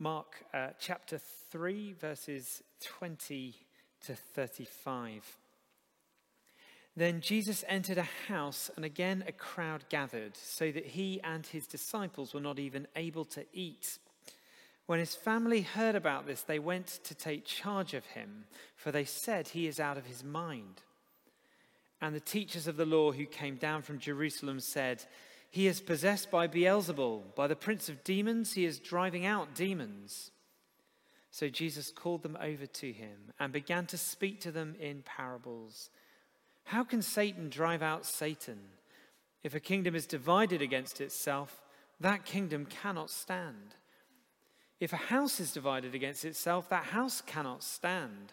Mark uh, chapter 3, verses 20 to 35. Then Jesus entered a house, and again a crowd gathered, so that he and his disciples were not even able to eat. When his family heard about this, they went to take charge of him, for they said he is out of his mind. And the teachers of the law who came down from Jerusalem said, he is possessed by Beelzebul, by the prince of demons, he is driving out demons. So Jesus called them over to him and began to speak to them in parables. How can Satan drive out Satan? If a kingdom is divided against itself, that kingdom cannot stand. If a house is divided against itself, that house cannot stand.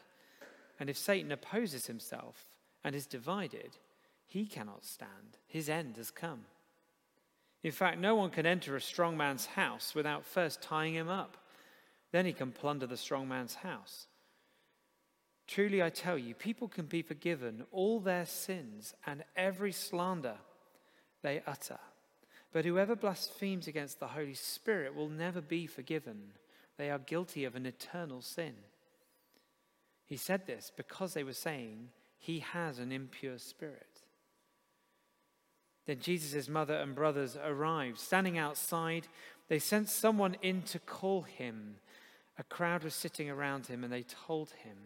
And if Satan opposes himself and is divided, he cannot stand. His end has come. In fact, no one can enter a strong man's house without first tying him up. Then he can plunder the strong man's house. Truly, I tell you, people can be forgiven all their sins and every slander they utter. But whoever blasphemes against the Holy Spirit will never be forgiven. They are guilty of an eternal sin. He said this because they were saying, He has an impure spirit. Then Jesus' mother and brothers arrived. Standing outside, they sent someone in to call him. A crowd was sitting around him, and they told him,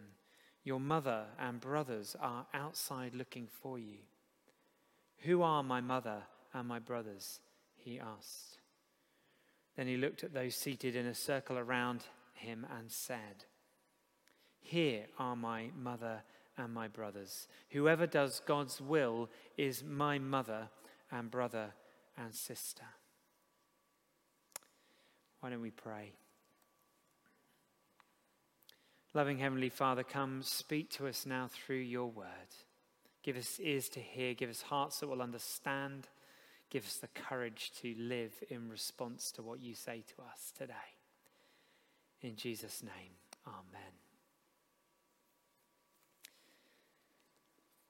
Your mother and brothers are outside looking for you. Who are my mother and my brothers? He asked. Then he looked at those seated in a circle around him and said, Here are my mother and my brothers. Whoever does God's will is my mother and brother and sister. Why don't we pray? Loving Heavenly Father, come speak to us now through your word. Give us ears to hear, give us hearts that will understand, give us the courage to live in response to what you say to us today. In Jesus' name, amen.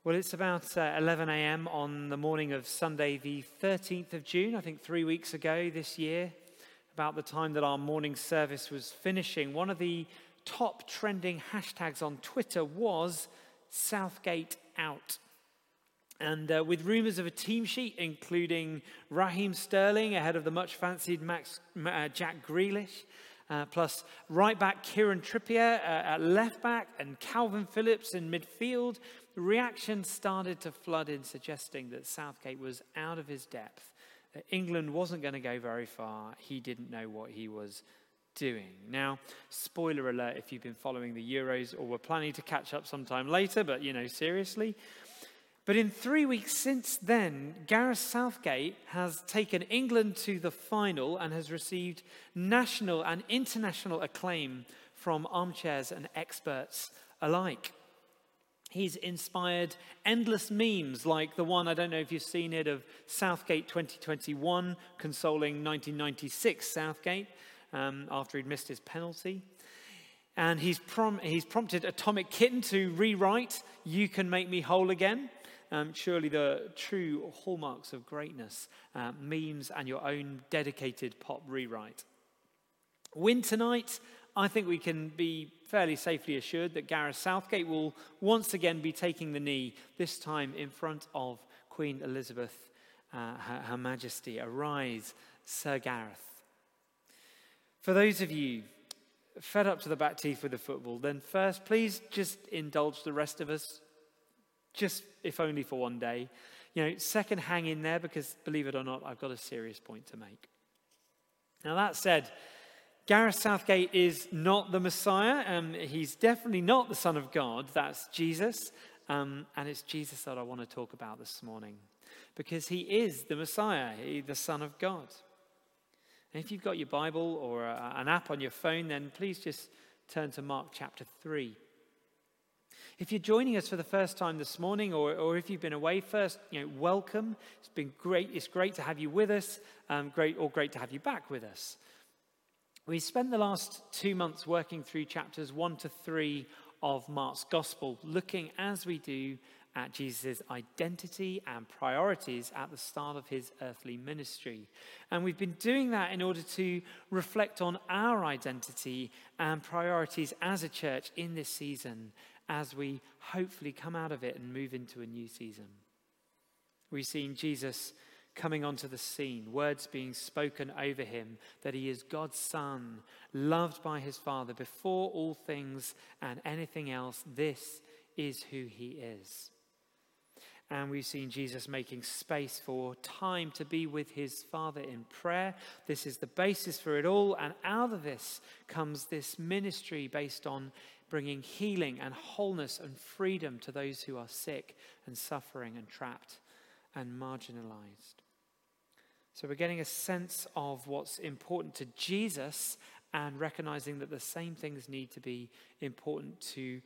Well, it's about uh, 11 a.m. on the morning of Sunday, the 13th of June, I think three weeks ago this year, about the time that our morning service was finishing. One of the top trending hashtags on Twitter was Southgate out. And uh, with rumours of a team sheet, including Raheem Sterling ahead of the much fancied Max, uh, Jack Grealish, uh, plus right back Kieran Trippier uh, at left back and Kalvin Phillips in midfield, reaction started to flood in, suggesting that Southgate was out of his depth, that England wasn't going to go very far. He didn't know what he was doing. Now, spoiler alert if you've been following the Euros or were planning to catch up sometime later, but you know, seriously. But in three weeks since then, Gareth Southgate has taken England to the final and has received national and international acclaim from armchairs and experts alike. He's inspired endless memes like the one, I don't know if you've seen it, of Southgate 2021 consoling 1996 Southgate um, after he'd missed his penalty. And he's, prom- he's prompted Atomic Kitten to rewrite You Can Make Me Whole Again. Um, surely the true hallmarks of greatness, uh, memes and your own dedicated pop rewrite. Win tonight, I think we can be fairly safely assured that Gareth Southgate will once again be taking the knee, this time in front of Queen Elizabeth, uh, her, her Majesty. Arise, Sir Gareth. For those of you fed up to the back teeth with the football, then first, please just indulge the rest of us, just if only for one day. You know, second, hang in there because believe it or not, I've got a serious point to make. Now, that said, Gareth Southgate is not the Messiah. Um, he's definitely not the Son of God. That's Jesus. Um, and it's Jesus that I want to talk about this morning because he is the Messiah, he, the Son of God. And if you've got your Bible or a, an app on your phone, then please just turn to Mark chapter 3. If you're joining us for the first time this morning, or, or if you've been away first, you know, welcome. It's been great. It's great to have you with us. Um, great, or great to have you back with us. We spent the last two months working through chapters one to three of Mark's Gospel, looking as we do at Jesus' identity and priorities at the start of his earthly ministry. And we've been doing that in order to reflect on our identity and priorities as a church in this season as we hopefully come out of it and move into a new season. We've seen Jesus coming onto the scene, words being spoken over him that he is God's son, loved by his Father before all things and anything else. This is who he is. And we've seen Jesus making space for time to be with his Father in prayer. This is the basis for it all. And out of this comes this ministry based on bringing healing and wholeness and freedom to those who are sick and suffering and trapped and marginalized. So we're getting a sense of what's important to Jesus and recognizing that the same things need to be important to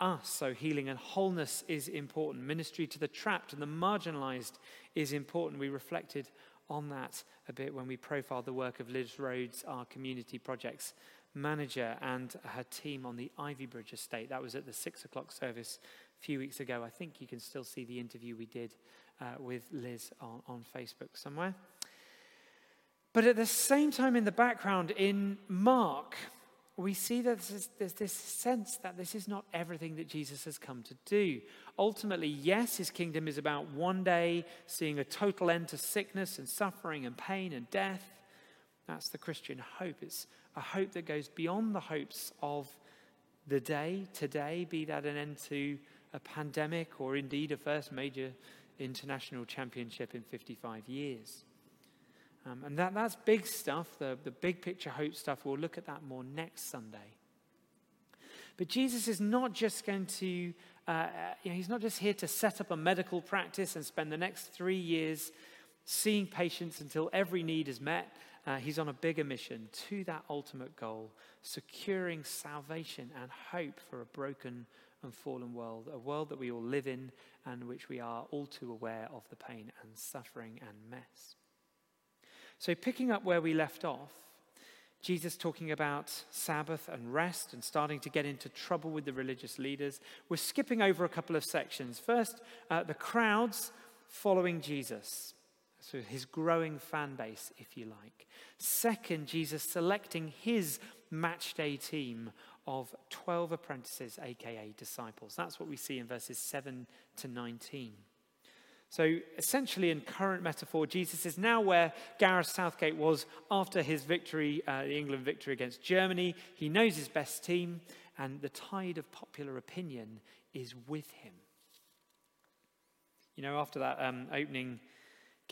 us. So healing and wholeness is important. Ministry to the trapped and the marginalized is important. We reflected on that a bit when we profiled the work of Liz Rhodes, our community projects manager, and her team on the Ivybridge estate. That was at the six o'clock service a few weeks ago. I think you can still see the interview we did uh, with Liz on, on Facebook somewhere. But at the same time, in the background, in Mark, we see that there's this sense that this is not everything that Jesus has come to do. Ultimately, yes, his kingdom is about one day seeing a total end to sickness and suffering and pain and death. That's the Christian hope. It's a hope that goes beyond the hopes of the day, today, be that an end to a pandemic or indeed a first major international championship in 55 years. Um, and that, that's big stuff, the, the big picture hope stuff. We'll look at that more next Sunday. But Jesus is not just going to, uh, uh, you know, he's not just here to set up a medical practice and spend the next three years seeing patients until every need is met. Uh, he's on a bigger mission to that ultimate goal, securing salvation and hope for a broken and fallen world, a world that we all live in and which we are all too aware of the pain and suffering and mess. So, picking up where we left off, Jesus talking about Sabbath and rest and starting to get into trouble with the religious leaders. We're skipping over a couple of sections. First, uh, the crowds following Jesus. So, his growing fan base, if you like. Second, Jesus selecting his match day team of 12 apprentices, aka disciples. That's what we see in verses 7 to 19. So, essentially, in current metaphor, Jesus is now where Gareth Southgate was after his victory, uh, the England victory against Germany. He knows his best team, and the tide of popular opinion is with him. You know, after that um, opening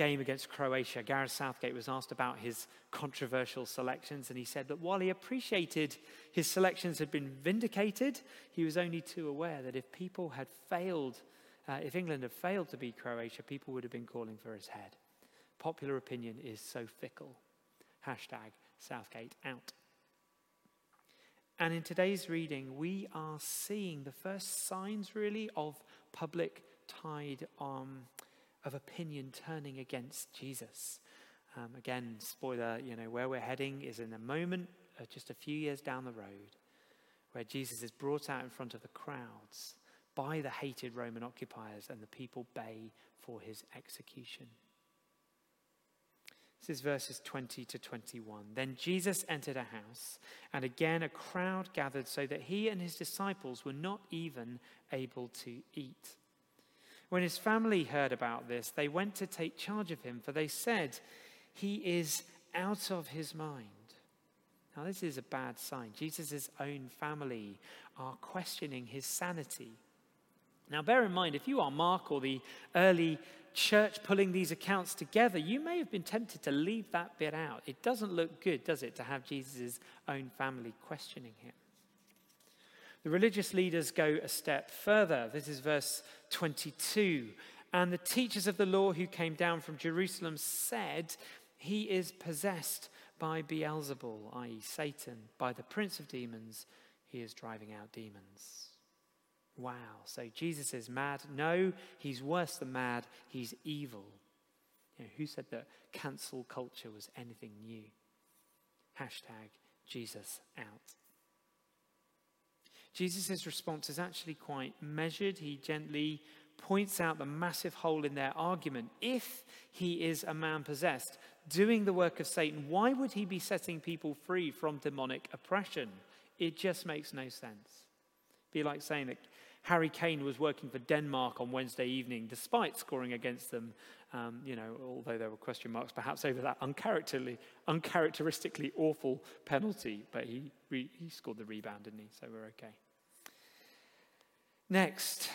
game against Croatia, Gareth Southgate was asked about his controversial selections, and he said that while he appreciated his selections had been vindicated, he was only too aware that if people had failed uh, if England had failed to beat Croatia, people would have been calling for his head. Popular opinion is so fickle. Hashtag Southgate out. And in today's reading, we are seeing the first signs, really, of public tide um, of opinion turning against Jesus. Um, again, spoiler, you know, where we're heading is in a moment, uh, just a few years down the road, where Jesus is brought out in front of the crowds by the hated Roman occupiers, and the people bay for his execution. This is verses 20 to 21. Then Jesus entered a house, and again a crowd gathered so that he and his disciples were not even able to eat. When his family heard about this, they went to take charge of him, for they said, He is out of his mind. Now, this is a bad sign. Jesus' own family are questioning his sanity. Now, bear in mind, if you are Mark or the early church pulling these accounts together, you may have been tempted to leave that bit out. It doesn't look good, does it, to have Jesus' own family questioning him? The religious leaders go a step further. This is verse 22. And the teachers of the law who came down from Jerusalem said, He is possessed by Beelzebul, i.e., Satan, by the prince of demons, he is driving out demons. Wow. So Jesus is mad? No, he's worse than mad. He's evil. You know, who said that cancel culture was anything new? Hashtag Jesus out. Jesus' response is actually quite measured. He gently points out the massive hole in their argument. If he is a man possessed, doing the work of Satan, why would he be setting people free from demonic oppression? It just makes no sense. Be like saying that Harry Kane was working for Denmark on Wednesday evening, despite scoring against them, um, you know, although there were question marks perhaps over that uncharacteristically awful penalty, but he, re- he scored the rebound, didn't he? So we're okay. Next,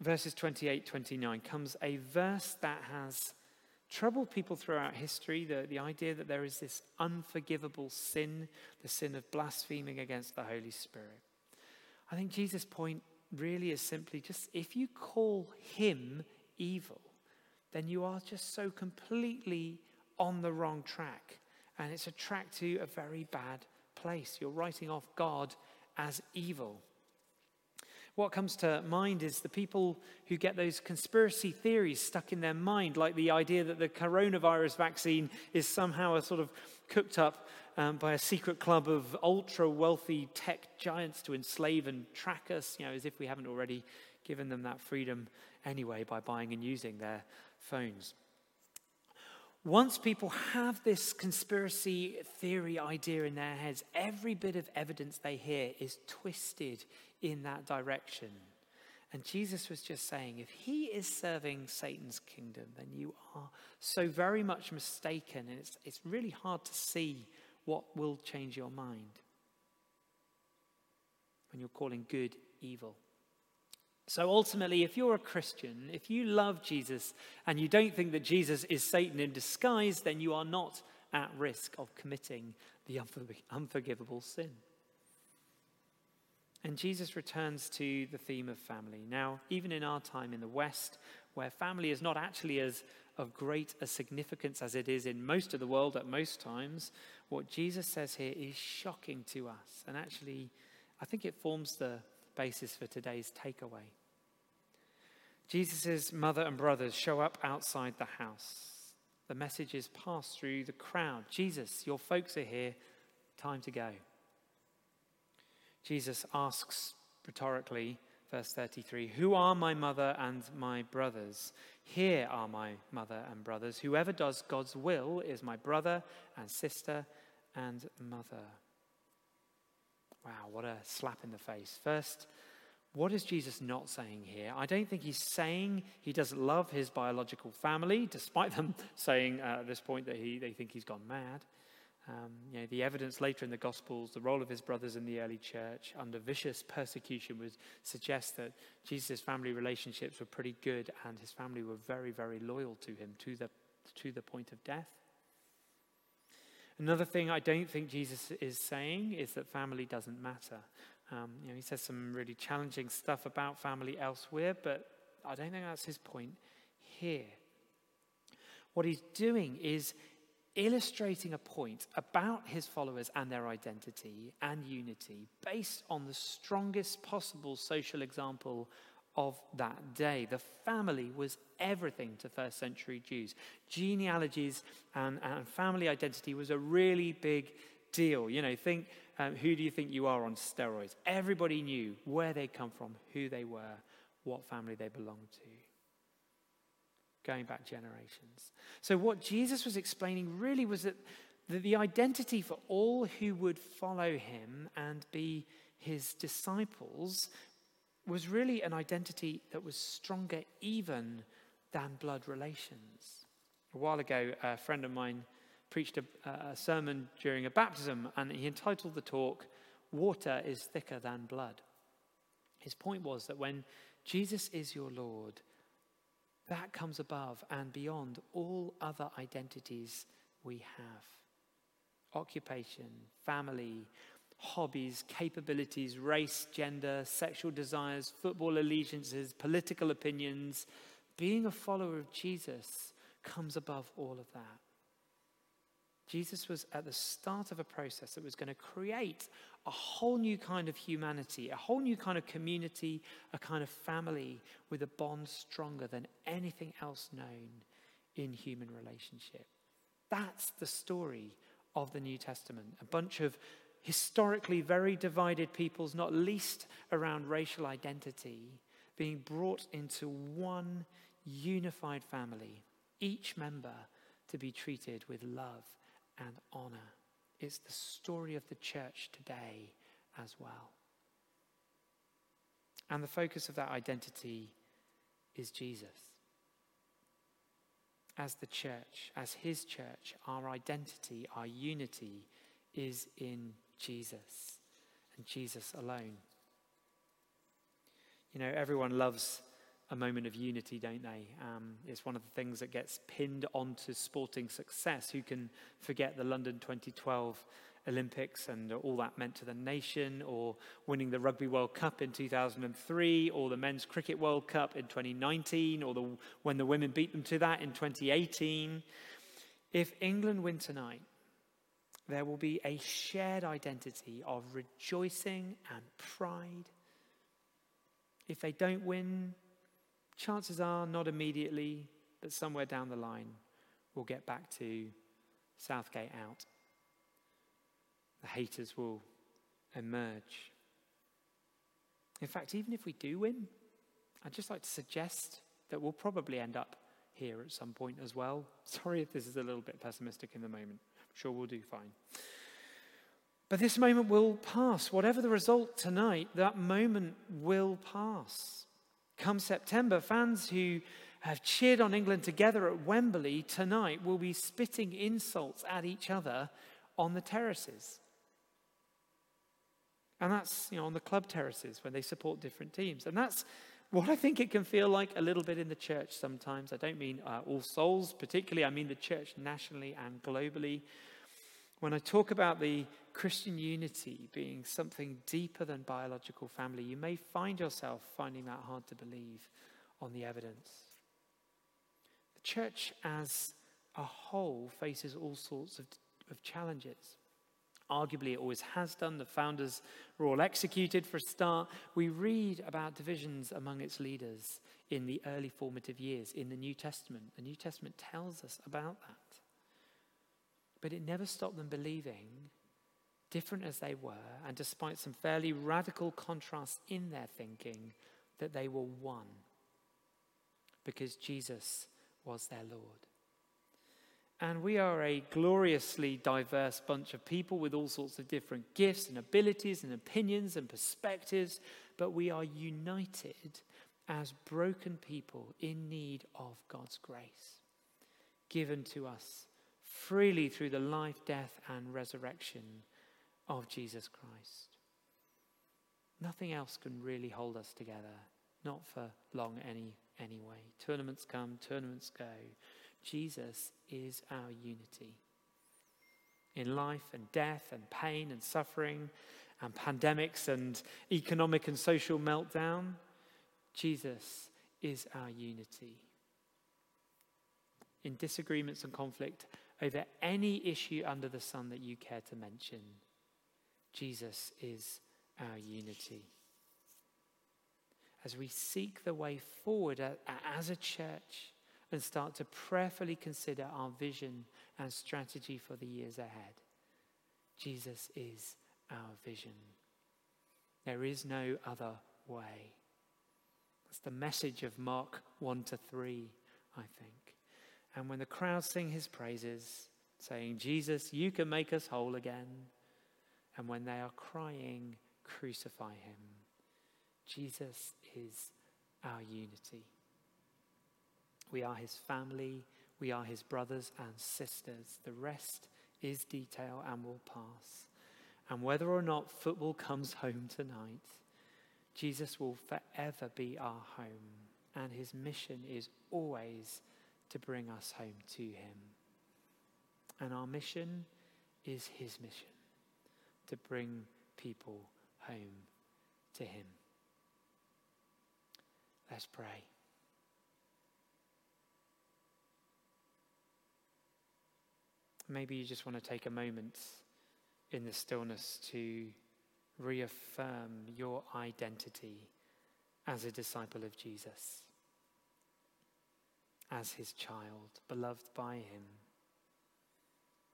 verses 28 29 comes a verse that has troubled people throughout history the, the idea that there is this unforgivable sin, the sin of blaspheming against the Holy Spirit. I think Jesus' point really is simply just if you call him evil, then you are just so completely on the wrong track. And it's a track to a very bad place. You're writing off God as evil. What comes to mind is the people who get those conspiracy theories stuck in their mind, like the idea that the coronavirus vaccine is somehow a sort of cooked up um, by a secret club of ultra wealthy tech giants to enslave and track us, you know, as if we haven't already given them that freedom anyway by buying and using their phones. Once people have this conspiracy theory idea in their heads, every bit of evidence they hear is twisted in that direction. And Jesus was just saying, if he is serving Satan's kingdom, then you are so very much mistaken. And it's, it's really hard to see what will change your mind when you're calling good evil. So ultimately, if you're a Christian, if you love Jesus and you don't think that Jesus is Satan in disguise, then you are not at risk of committing the unforgivable sin. And Jesus returns to the theme of family. Now, even in our time in the West, where family is not actually as of great a significance as it is in most of the world at most times, what Jesus says here is shocking to us. And actually, I think it forms the basis for today's takeaway. Jesus' mother and brothers show up outside the house. The message is passed through the crowd Jesus, your folks are here, time to go. Jesus asks rhetorically, verse 33 Who are my mother and my brothers? Here are my mother and brothers. Whoever does God's will is my brother and sister and mother. Wow, what a slap in the face. First, what is Jesus not saying here? I don't think he's saying he doesn't love his biological family, despite them saying uh, at this point that he, they think he's gone mad. Um, you know, the evidence later in the Gospels, the role of his brothers in the early church under vicious persecution would suggest that Jesus' family relationships were pretty good and his family were very, very loyal to him to the, to the point of death. Another thing I don't think Jesus is saying is that family doesn't matter. Um, you know, he says some really challenging stuff about family elsewhere, but I don't think that's his point here. What he's doing is illustrating a point about his followers and their identity and unity based on the strongest possible social example of that day. The family was everything to first century Jews. Genealogies and, and family identity was a really big deal. You know, think um, who do you think you are on steroids? Everybody knew where they come from, who they were, what family they belonged to going back generations. So, what Jesus was explaining really was that the identity for all who would follow him and be his disciples was really an identity that was stronger even than blood relations. A while ago, a friend of mine preached a, a sermon during a baptism, and he entitled the talk, Water is Thicker Than Blood. His point was that when Jesus is your Lord, that comes above and beyond all other identities we have occupation, family, hobbies, capabilities, race, gender, sexual desires, football allegiances, political opinions. Being a follower of Jesus comes above all of that. Jesus was at the start of a process that was going to create a whole new kind of humanity, a whole new kind of community, a kind of family with a bond stronger than anything else known in human relationship. That's the story of the New Testament. A bunch of historically very divided peoples, not least around racial identity, being brought into one unified family, each member to be treated with love and honor. It's the story of the church today as well. And the focus of that identity is Jesus. As the church, as his church, our identity, our unity is in Jesus and Jesus alone. You know, everyone loves a moment of unity, don't they? Um, it's one of the things that gets pinned onto sporting success. Who can forget the London 2012 Olympics and all that meant to the nation, or winning the Rugby World Cup in 2003, or the Men's Cricket World Cup in 2019, or the, when the women beat them to that in 2018? If England win tonight, there will be a shared identity of rejoicing and pride. If they don't win, chances are not immediately, but somewhere down the line, we'll get back to Southgate out. The haters will emerge. In fact, even if we do win, I'd just like to suggest that we'll probably end up here at some point as well. Sorry if this is a little bit pessimistic in the moment. I'm sure we'll do fine. But this moment will pass. Whatever the result tonight, that moment will pass. Come September, fans who have cheered on England together at Wembley tonight will be spitting insults at each other on the terraces. And that's, you know, on the club terraces when they support different teams. And that's what I think it can feel like a little bit in the church sometimes. I don't mean uh, all souls, particularly, I mean the church nationally and globally. When I talk about the Christian unity being something deeper than biological family, you may find yourself finding that hard to believe on the evidence. The church as a whole faces all sorts of, of challenges. Arguably, it always has done. The founders were all executed for a start. We read about divisions among its leaders in the early formative years in the New Testament. The New Testament tells us about that. But it never stopped them believing different as they were, and despite some fairly radical contrasts in their thinking, that they were one because Jesus was their Lord. And we are a gloriously diverse bunch of people with all sorts of different gifts and abilities and opinions and perspectives, but we are united as broken people in need of God's grace, given to us freely through the life, death, and resurrection of Jesus Christ. Nothing else can really hold us together, not for long any, anyway. Tournaments come, tournaments go. Jesus is our unity. In life and death and pain and suffering and pandemics and economic and social meltdown, Jesus is our unity. In disagreements and conflict over any issue under the sun that you care to mention, Jesus is our unity. As we seek the way forward as a church and start to prayerfully consider our vision and strategy for the years ahead, Jesus is our vision. There is no other way. That's the message of Mark 1 to 3, I think. And when the crowd sing his praises, saying, Jesus, you can make us whole again and when they are crying, crucify him. Jesus is our unity. We are his family, we are his brothers and sisters. The rest is detail and will pass. And whether or not football comes home tonight, Jesus will forever be our home, and his mission is always to bring us home to him. And our mission is his mission to bring people home to Him. Let's pray. Maybe you just want to take a moment in the stillness to reaffirm your identity as a disciple of Jesus, as his child, beloved by him,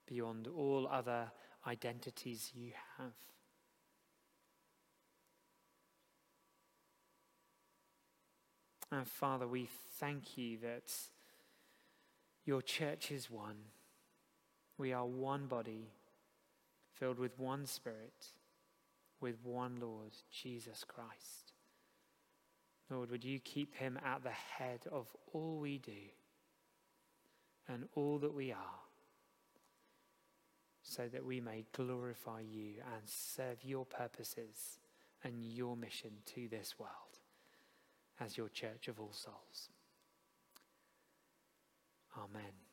beyond all other identities you have. And Father, we thank you that your church is one. We are one body, filled with one Spirit, with one Lord, Jesus Christ. Lord, would you keep him at the head of all we do and all that we are, so that we may glorify you and serve your purposes and your mission to this world as your church of all souls. Amen.